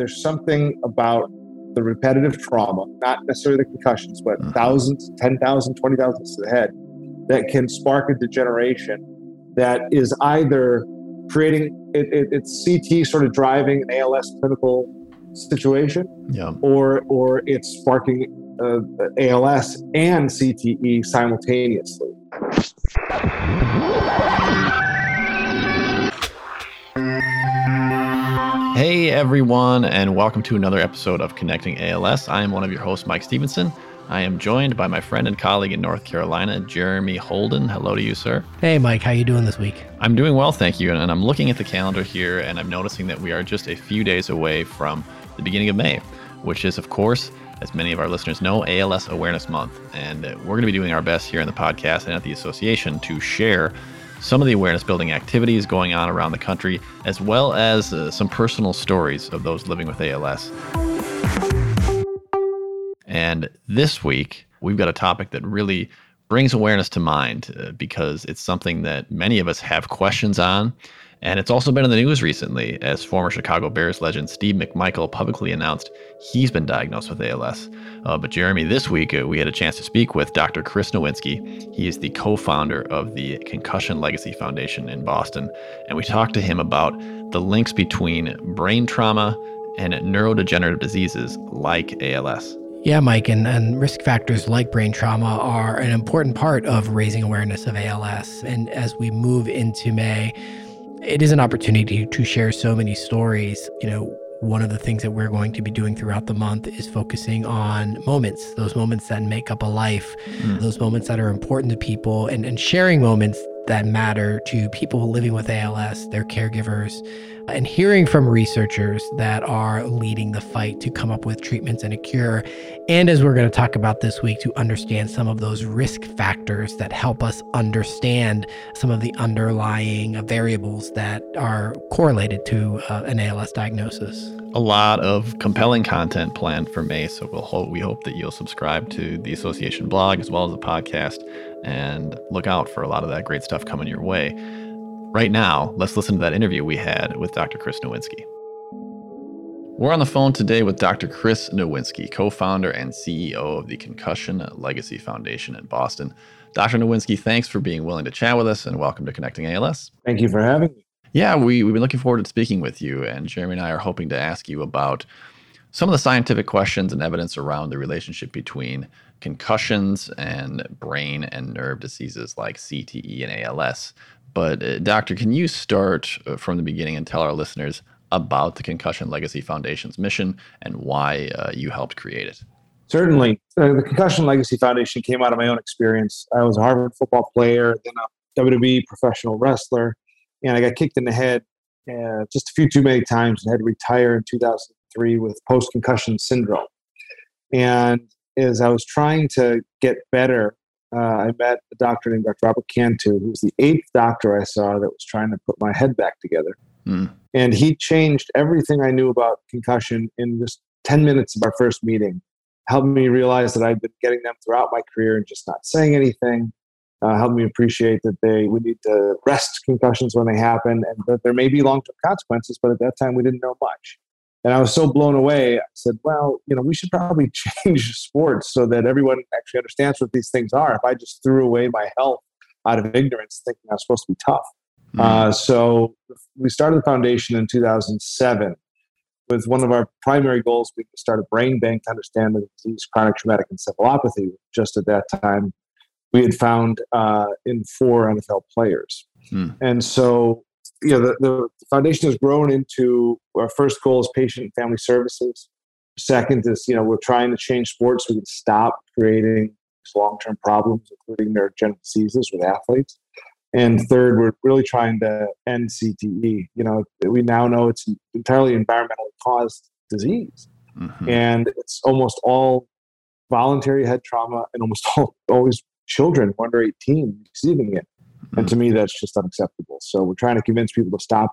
there's something about the repetitive trauma, not necessarily the concussions, but Mhm. thousands, 10,000, 20,000 to the head, that can spark a degeneration that is either creating it, it, it's CT sort of driving an ALS clinical situation, Yeah. or or it's sparking uh, ALS and CTE simultaneously. Hey everyone, and welcome to another episode of Connecting ALS. I am one of your hosts, Mike Stevenson. I am joined by my friend and colleague in North Carolina, Jeremy Holden. Hello to you, sir. Hey, Mike, how you doing this week? I'm doing well, thank you. And I'm looking at the calendar here, and I'm noticing that we are just a few days away from the beginning of May, which is, of course, as many of our listeners know, ALS Awareness Month. And uh, we're going to be doing our best here in the podcast and at the association to share some of the awareness building activities going on around the country, as well as uh, some personal stories of those living with ALS. And this week, we've got a topic that really brings awareness to mind uh, because it's something that many of us have questions on. And it's also been in the news recently as former Chicago Bears legend Steve McMichael publicly announced he's been diagnosed with ALS. Uh, but Jeremy, this week uh, we had a chance to speak with Dr. Chris Nowinski. He is the co-founder of the Concussion Legacy Foundation in Boston, and we talked to him about the links between brain trauma and neurodegenerative diseases like ALS. Yeah, Mike, and, and risk factors like brain trauma are an important part of raising awareness of ALS. And as we move into May, it is an opportunity to share so many stories. You know, one of the things that we're going to be doing throughout the month is focusing on moments, those moments that make up a life, Mm. those moments that are important to people, and, and sharing moments that matter to people living with ALS, their caregivers, and hearing from researchers that are leading the fight to come up with treatments and a cure. And as we're going to talk about this week, to understand some of those risk factors that help us understand some of the underlying variables that are correlated to uh, an ALS diagnosis. a lot of compelling content planned for May. So we'll hope, we hope that you'll subscribe to the association blog as well as the podcast and look out for a lot of that great stuff coming your way. Right now, let's listen to that interview we had with Dr. Chris Nowinski. We're on the phone today with Dr. Chris Nowinski, co founder and CEO of the Concussion Legacy Foundation in Boston. Dr. Nowinski, thanks for being willing to chat with us and welcome to Connecting ALS. Thank you for having me. Yeah, we, we've been looking forward to speaking with you. And Jeremy and I are hoping to ask you about some of the scientific questions and evidence around the relationship between concussions and brain and nerve diseases like CTE and ALS. But, uh, Doctor, can you start uh, from the beginning and tell our listeners about the Concussion Legacy Foundation's mission and why uh, you helped create it? Certainly, uh, the Concussion Legacy Foundation came out of my own experience. I was a Harvard football player, then a WWE professional wrestler, and I got kicked in the head uh, just a few too many times and had to retire in 2003 with post concussion syndrome. And as I was trying to get better, uh, I met a doctor named Dr. Robert Cantu, who was the eighth doctor I saw that was trying to put my head back together. Hmm. And he changed everything I knew about concussion in just 10 minutes of our first meeting. Helped me realize that I'd been getting them throughout my career and just not saying anything. Uh, helped me appreciate that they we need to rest concussions when they happen and that there may be long term consequences, but at that time we didn't know much. And I was so blown away. I said, well, you know, we should probably change sports so that everyone actually understands what these things are. If I just threw away my health out of ignorance, thinking I was supposed to be tough. Hmm. Uh, so we started the foundation in 2007 with one of our primary goals being to start a brain bank to understand the disease chronic traumatic encephalopathy. Just at that time, we had found uh, in four NFL players. Hmm. And so, you know, the, the foundation has grown into our first goal is patient and family services. Second is, you know, we're trying to change sports so we can stop creating long-term problems, including neurodegenerative diseases with athletes. And third, we're really trying to end CTE. You know, we now know it's an entirely environmentally caused disease, Mhm. and it's almost all voluntary head trauma, and almost all, always children under 18 receiving it. And to me, that's just unacceptable. So we're trying to convince people to stop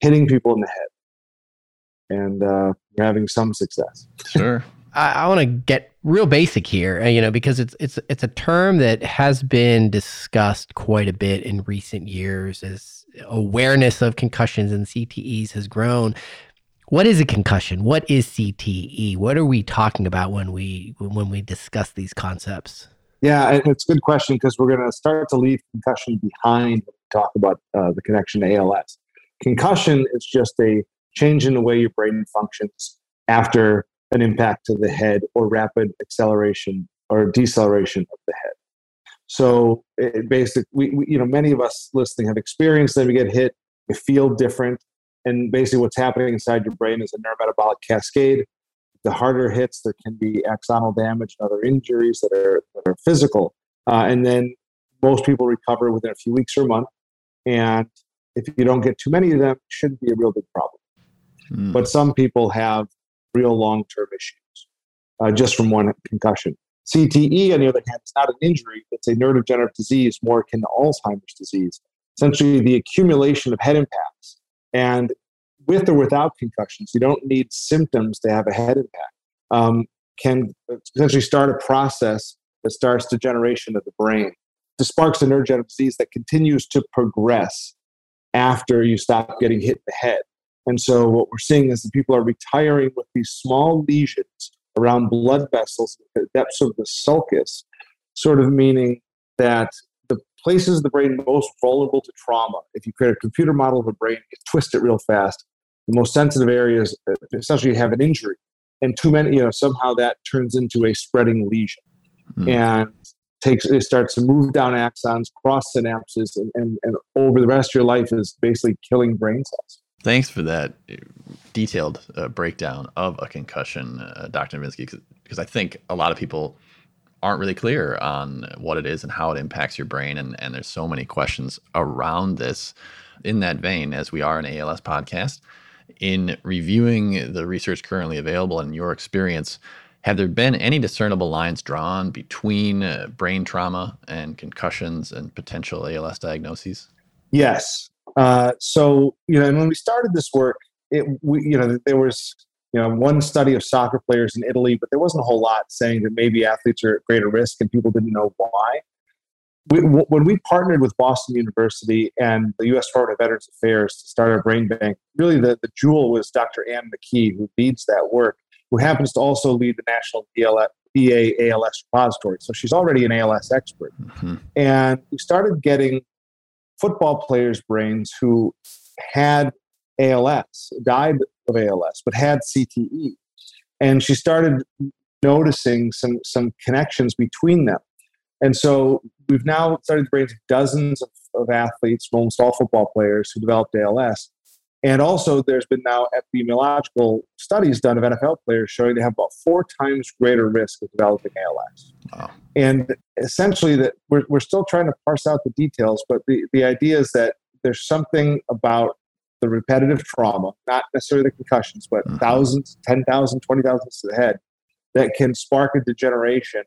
hitting people in the head, and uh, we're having some success. Sure. I, I want to get real basic here, uh, you know, because it's it's it's a term that has been discussed quite a bit in recent years as awareness of concussions and CTEs has grown. What is a concussion? What is CTE? What are we talking about when we when we discuss these concepts? Yeah, it's a good question because we're going to start to leave concussion behind when we talk about uh, the connection to ALS. Concussion is just a change in the way your brain functions after an impact to the head or rapid acceleration or deceleration of the head. So it basically, we, we, you know, many of us listening have experienced that we get hit, we feel different, and basically what's happening inside your brain is a neurometabolic cascade. The harder hits, there can be axonal damage and other injuries that are that are physical, uh, and then most people recover within a few weeks or a month. And if you don't get too many of them, it shouldn't be a real big problem. Mm. But some people have real long-term issues uh, just from one concussion. CTE, on the other hand, is not an injury, it's a neurodegenerative disease more akin to Alzheimer's disease. Essentially, the accumulation of head impacts. And with or without concussions, you don't need symptoms to have a head impact. Um, can essentially start a process that starts degeneration of the brain. This sparks a neurodegenerative disease that continues to progress after you stop getting hit in the head. And so what we're seeing is that people are retiring with these small lesions around blood vessels at the depths of the sulcus, sort of meaning that the places of the brain most vulnerable to trauma, if you create a computer model of a brain, you twist it real fast, the most sensitive areas essentially have an injury. And too many, you know, somehow that turns into a spreading lesion. Mm. And takes it starts to move down axons, cross synapses, and, and, and over the rest of your life is basically killing brain cells. Thanks for that uh, detailed uh, breakdown of a concussion, uh, Dr. Nowinski, because I think a lot of people aren't really clear on what it is and how it impacts your brain. And, and there's so many questions around this. In that vein, as we are an ALS podcast, in reviewing the research currently available and your experience, have there been any discernible lines drawn between uh, brain trauma and concussions and potential ALS diagnoses? Yes. Uh, so you know, and when we started this work, it we, you know there was you know one study of soccer players in Italy, but there wasn't a whole lot saying that maybe athletes are at greater risk, and people didn't know why. We, when we partnered with Boston University and the U.S. Department of Veterans Affairs to start our brain bank, really the, the jewel was Dr. Ann McKee, who leads that work, who happens to also lead the National VA ALS repository. So she's already an ALS expert. Mm-hmm. And we started getting football players' brains who had ALS, died of ALS, but had CTE. And she started noticing some, some connections between them. And so we've now started to bring dozens of, of athletes, almost all football players who developed ALS. And also, there's been now epidemiological studies done of NFL players showing they have about four times greater risk of developing ALS. Wow. And essentially, that we're, we're still trying to parse out the details, but the, the idea is that there's something about the repetitive trauma, not necessarily the concussions, but mm-hmm. thousands, 10,000, 20,000 to the head, that can spark a degeneration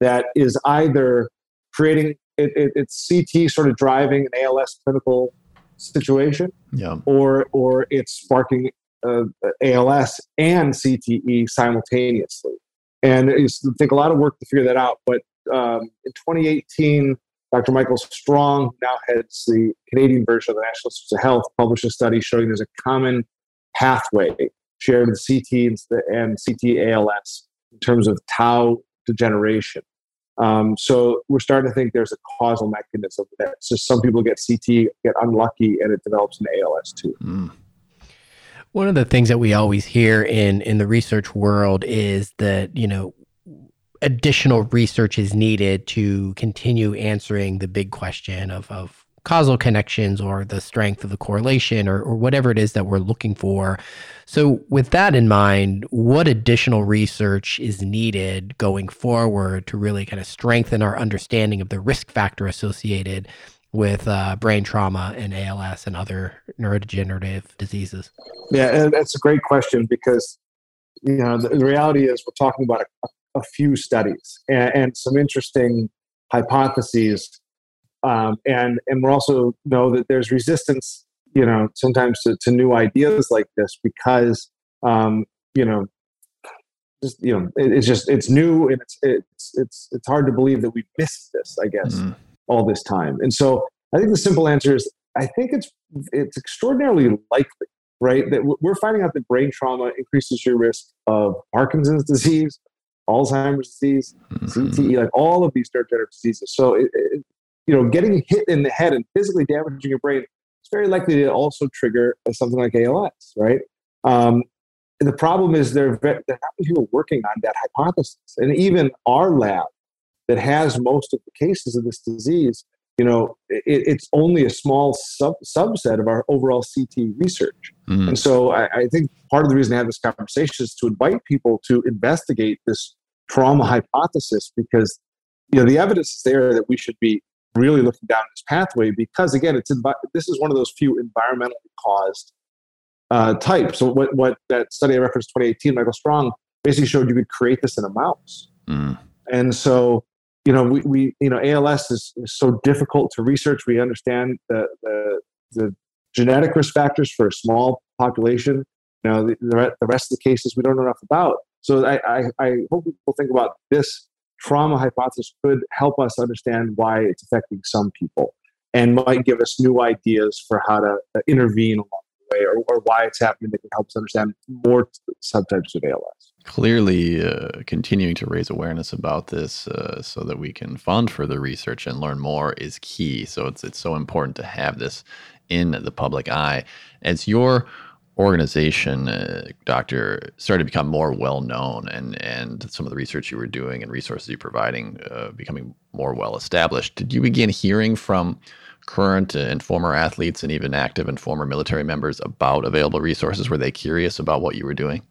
that is either creating it, it, it's CT sort of driving an ALS clinical situation, yeah. or or it's sparking uh, ALS and CTE simultaneously. And it take a lot of work to figure that out. But um, in 2018, Dr. Michael Strong, who now heads the Canadian version of the National Institutes of Health, published a study showing there's a common pathway shared with CT and CT ALS in terms of tau degeneration. Um, so we're starting to think there's a causal mechanism that so some people get CT, get unlucky, and it develops an ALS too. Mm. One of the things that we always hear in in the research world is that you know additional research is needed to continue answering the big question of of causal connections or the strength of the correlation or, or whatever it is that we're looking for. So, with that in mind, what additional research is needed going forward to really kind of strengthen our understanding of the risk factor associated with uh, brain trauma and ALS and other neurodegenerative diseases? Yeah, and that's a great question because you know the, the reality is we're talking about a, a few studies and, and some interesting hypotheses um, and and we also know that there's resistance you know sometimes to, to new ideas like this because um, you know just you know it, it's just it's new and it's it's it's it's hard to believe that we missed this i guess mm. all this time and so i think the simple answer is i think it's it's extraordinarily likely right? That we're finding out that brain trauma increases your risk of Parkinson's disease, Alzheimer's disease, mm-hmm. CTE, like all of these neurodegenerative diseases. So, it, it, you know, getting hit in the head and physically damaging your brain is very likely to also trigger something like ALS, right? Um, the problem is there, there have people working on that hypothesis. And even our lab that has most of the cases of this disease, you know, it, it's only a small sub, subset of our overall CT research. Mm-hmm. And so I, I, think part of the reason I have this conversation is to invite people to investigate this trauma hypothesis because, you know, the evidence is there that we should be really looking down this pathway because, again, it's this is one of those few environmentally caused uh, type. So what, what that study I referenced 2018, Michael Strong, basically showed you could create this in a mouse. Mm. And so, you know, we, we you know, ALS is, is so difficult to research. We understand the, the, the genetic risk factors for a small population. You know, the, the rest of the cases we don't know enough about. So I, I, I hope people think about this trauma hypothesis could help us understand why it's affecting some people and might give us new ideas for how to intervene along the way or, or why it's happening that can help us understand more subtypes of ALS. Clearly, uh, continuing to raise awareness about this uh, so that we can fund further research and learn more is key. So it's it's so important to have this in the public eye. As your organization, uh, doctor, started to become more well known, and and some of the research you were doing and resources you're providing uh, becoming more well established, did you begin hearing from current and former athletes and even active and former military members about available resources? Were they curious about what you were doing?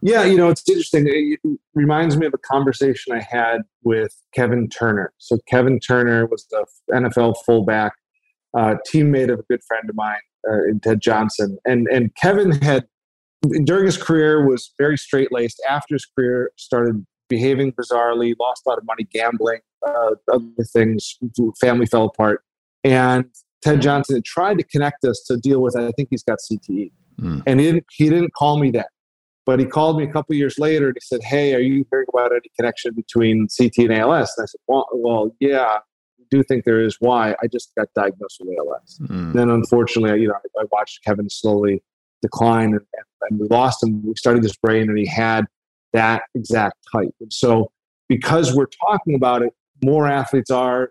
Yeah, you know, it's interesting. It reminds me of a conversation I had with Kevin Turner. So, Kevin Turner was the NFL fullback, uh, teammate of a good friend of mine, uh, Ted Johnson. And, and Kevin had, during his career, was very straight laced. After his career, started behaving bizarrely, lost a lot of money gambling, uh, other things, family fell apart. And Ted Johnson had tried to connect us to deal with. I think he's got CTE, mm. and he didn't. He didn't call me that. but he called me a couple years later and he said, "Hey, are you hearing about any connection between CT and ALS?" And I said, "Well, well yeah, do think there is. Why? I just got diagnosed with ALS. Mm. Then, unfortunately, you know, I, I watched Kevin slowly decline, and, and, we lost him. We started his brain, and he had that exact type. And so, because we're talking about it, more athletes are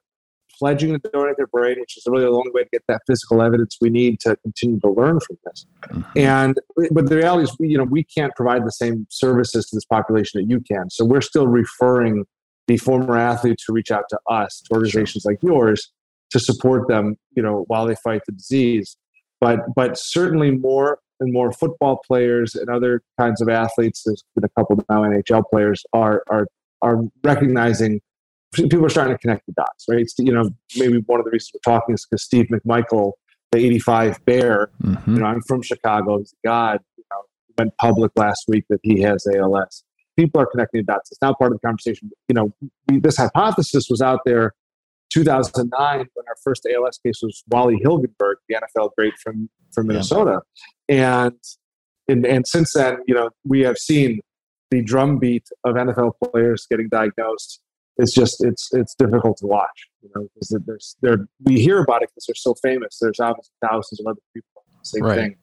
pledging to donate their brain, which is really the only way to get that physical evidence we need to continue to learn from this. Mm-hmm. And but the reality is, you know, we can't provide the same services to this population that you can. So we're still referring the former athletes who reach out to us, to organizations sure. like yours, to support them, you know, while they fight the disease. But but certainly more and more football players and other kinds of athletes, there's been a couple now NHL players are are are recognizing people are starting to connect the dots, right? It's, you know, maybe one of the reasons we're talking is because Steve McMichael, the 85 Bear, mm-hmm. you know, I'm from Chicago. He's a god. You know, went public last week that he has ALS. People are connecting the dots. It's now part of the conversation. You know, we, this hypothesis was out there 2009 when our first ALS case was Wally Hilgenberg, the NFL great from from Minnesota, yeah. and, and and since then, you know, we have seen the drumbeat of NFL players getting diagnosed it's just it's it's difficult to watch. You know, because there's there we hear about it because they're so famous. There's obviously thousands of other people same right. thing,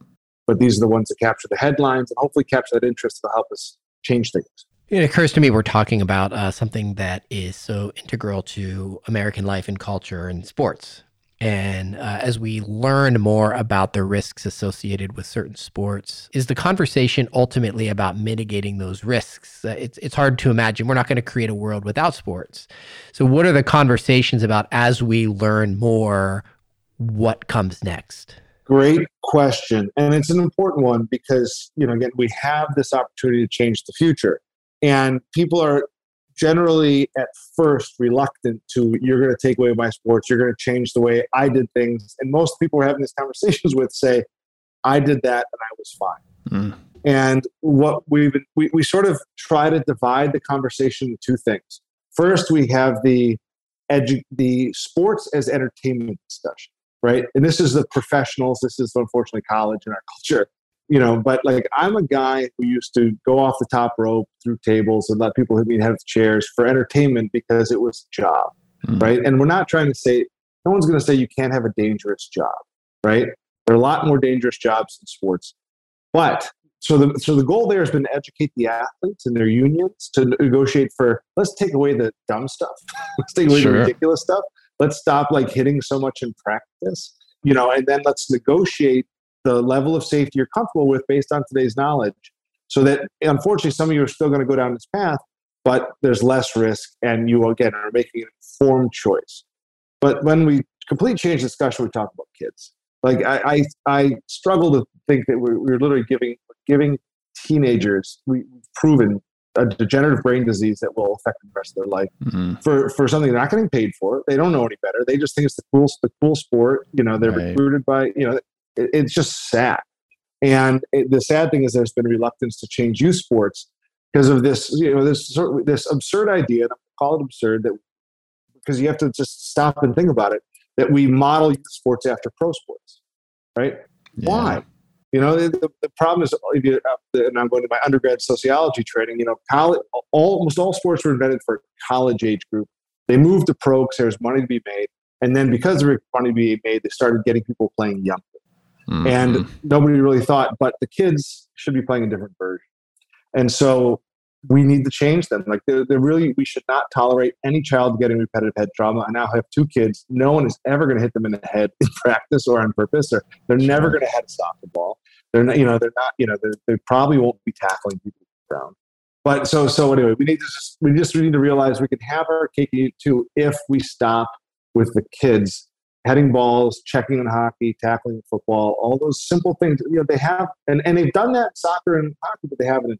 but these are the ones that capture the headlines and hopefully capture that interest to help us change things. It occurs to me we're talking about uh, something that is so integral to American life and culture and sports, and uh, as we learn more about the risks associated with certain sports, is the conversation ultimately about mitigating those risks? Uh, it's, it's hard to imagine. We're not going to create a world without sports. So, what are the conversations about as we learn more? What comes next? Great question. And it's an important one because, you know, again, we have this opportunity to change the future. And people are generally at first reluctant to you're going to take away my sports you're going to change the way i did things and most people we're having these conversations with say i did that and i was fine mm. and what we've we, we sort of try to divide the conversation into two things first we have the edu- the sports as entertainment discussion right and this is the professionals this is unfortunately college in our culture you know, but like I'm a guy who used to go off the top rope through tables and let people hit me head with chairs for entertainment because it was a job, mm-hmm. right? And we're not trying to say, no one's going to say you can't have a dangerous job, right? There are a lot more dangerous jobs in sports. But so the so the goal there has been to educate the athletes and their unions to negotiate for let's take away the dumb stuff, let's take away sure. the ridiculous stuff, let's stop like hitting so much in practice, you know, and then let's negotiate the level of safety you're comfortable with based on today's knowledge. So that unfortunately, some of you are still going to go down this path, but there's less risk, and you again are making an informed choice. But when we completely change discussion, we talk about kids. Like I, I, I struggle to think that we're, we're literally giving giving teenagers we, have proven a degenerative brain disease that will affect the rest of their life mm-hmm. for for something they're not getting paid for. They don't know any better. They just think it's the cool the cool sport. You know, they're right. recruited by you know. It, it's just sad. And it, the sad thing is, there's been reluctance to change youth sports because of this. You know, this sort this absurd idea. And I call it absurd that because you have to just stop and think about it. That we model youth sports after pro sports, right? Yeah. Why? You know, the, the problem is, if you, uh, and I'm going to my undergrad sociology training. You know, college, almost all sports were invented for college age group. They moved to pro because there's money to be made, and then because there was money to be made, they started getting people playing younger. Mm-hmm. And nobody really thought, but the kids should be playing a different version. And so we need to change them. Like they're, they're, really, we should not tolerate any child getting repetitive head trauma. I now have two kids. No one is ever going to hit them in the head in practice or on purpose, or they're never going to head a soccer ball. They're not, you know, they're not, you know, they probably won't be tackling people down. But so, so anyway, we need to just, we just need to realize we can have our cake and eat too if we stop with the kids heading balls, checking in hockey, tackling football, all those simple things. You know, they have, and, and they've done that in soccer and hockey, but they haven't in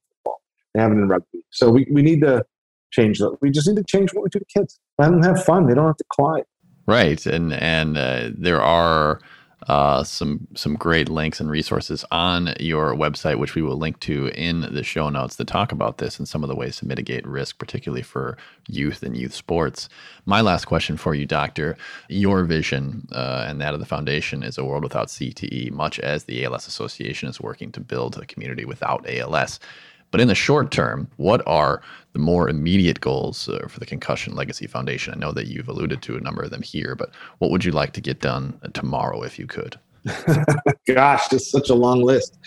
they have it in rugby. So we, we need to change that. We just need to change what we do to kids. Let them have fun. They don't have to climb. Right, and and uh, there are uh, some some great links and resources on your website, which we will link to in the show notes that talk about this and some of the ways to mitigate risk, particularly for youth and youth sports. My last question for you, Doctor: Your vision uh, and that of the foundation is a world without CTE, much as the ALS Association is working to build a community without ALS. But in the short term, what are the more immediate goals uh, for the Concussion Legacy Foundation? I know that you've alluded to a number of them here, but what would you like to get done tomorrow if you could? Gosh, it's such a long list.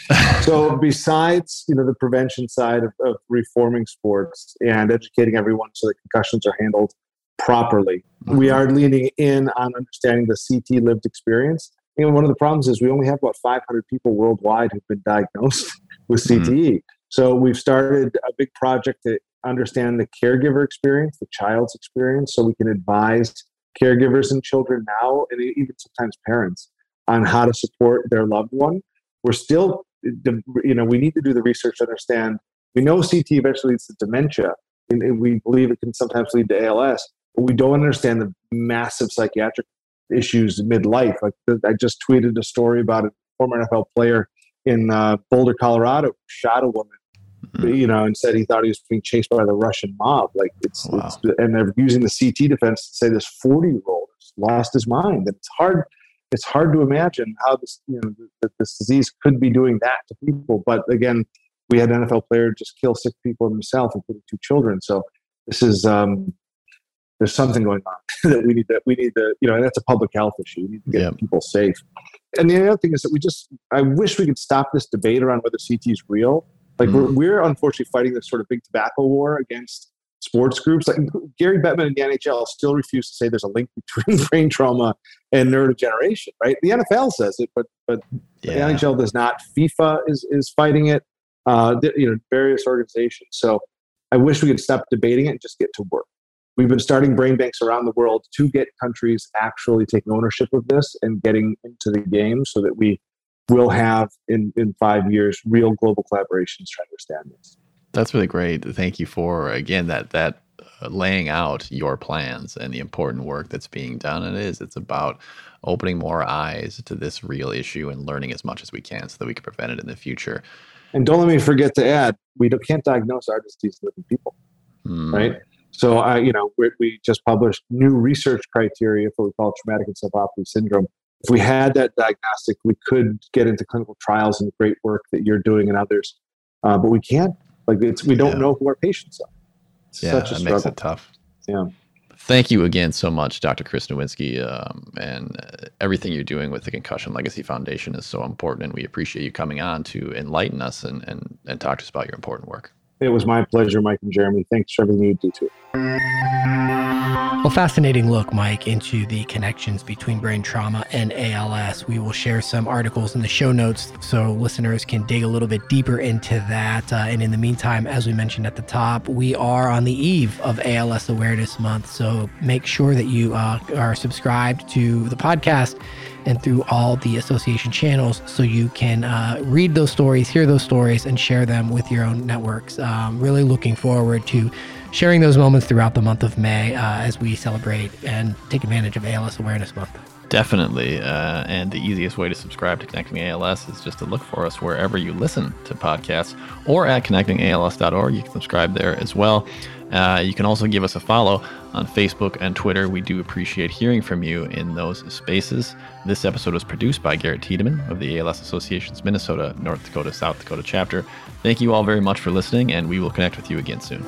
so besides, you know, the prevention side of, of, reforming sports and educating everyone so that concussions are handled properly, mm-hmm. we are leaning in on understanding the CT lived experience. You know, one of the problems is we only have about 500 people worldwide who've been diagnosed with CTE. Mm-hmm. So we've started a big project to understand the caregiver experience, the child's experience, so we can advise caregivers and children now, and even sometimes parents, on how to support their loved one. We're still, you know, we need to do the research to understand. We know CT eventually leads to dementia, and we believe it can sometimes lead to ALS, but we don't understand the massive psychiatric issues midlife. Like I just tweeted a story about a former NFL player in uh, Boulder, Colorado, shot a woman. You know, and said he thought he was being chased by the Russian mob. Like it's, wow. it's and they're using the CT defense to say this 40 year old lost his mind. And it's hard, it's hard to imagine how this, you know, that this disease could be doing that to people. But again, we had an NFL player just kill six people himself, including two children. So this is, um, there's something going on that we need to we need to you know and that's a public health issue. We need to get yeah. people safe. And the other thing is that we just I wish we could stop this debate around whether CT is real like mm. we're, we're unfortunately fighting this sort of big tobacco war against sports groups. Like Gary Bettman and the NHL still refuse to say there's a link between brain trauma and neurodegeneration. Right? The NFL says it, but but yeah. the NHL does not. FIFA is is fighting it. Uh, you know, various organizations. So I wish we could stop debating it and just get to work. We've been starting brain banks around the world to get countries actually taking ownership of this and getting into the game so that we we'll have in, in five years real global collaborations trying to understand this. That's really great. Thank you for again that that uh, laying out your plans and the important work that's being done. And It is. It's about opening more eyes to this real issue and learning as much as we can so that we can prevent it in the future. And don't let me forget to add, we can't diagnose our disease in living people, mm. right? So I, you know, we, we just published new research criteria for what we call traumatic encephalopathy syndrome, if we had that diagnostic, we could get into clinical trials and the great work that you're doing and others. Uh, but we can't. Like it's we don't yeah. know who our patients are. It's yeah, such a that struggle. makes it tough. Yeah. thank you again so much, Dr. Chris Nowinski, um, and uh, everything you're doing with the Concussion Legacy Foundation is so important, and we appreciate you coming on to enlighten us and and, and talk to us about your important work. It was my pleasure, Mike and Jeremy. Thanks for everything you do too. Well, fascinating look, Mike, into the connections between brain trauma and ALS. We will share some articles in the show notes so listeners can dig a little bit deeper into that. Uh, and in the meantime, as we mentioned at the top, we are on the eve of ALS Awareness Month. So make sure that you uh, are subscribed to the podcast and through all the association channels so you can uh, read those stories, hear those stories, and share them with your own networks. Um, really looking forward to sharing those moments throughout the month of May uh, as we celebrate and take advantage of ALS Awareness Month. Definitely. Uh, and the easiest way to subscribe to Connecting ALS is just to look for us wherever you listen to podcasts or at connectingals.org. You can subscribe there as well. Uh, you can also give us a follow on Facebook and Twitter. We do appreciate hearing from you in those spaces. This episode was produced by Garrett Tiedemann of the ALS Association's Minnesota, North Dakota, South Dakota chapter. Thank you all very much for listening, and we will connect with you again soon.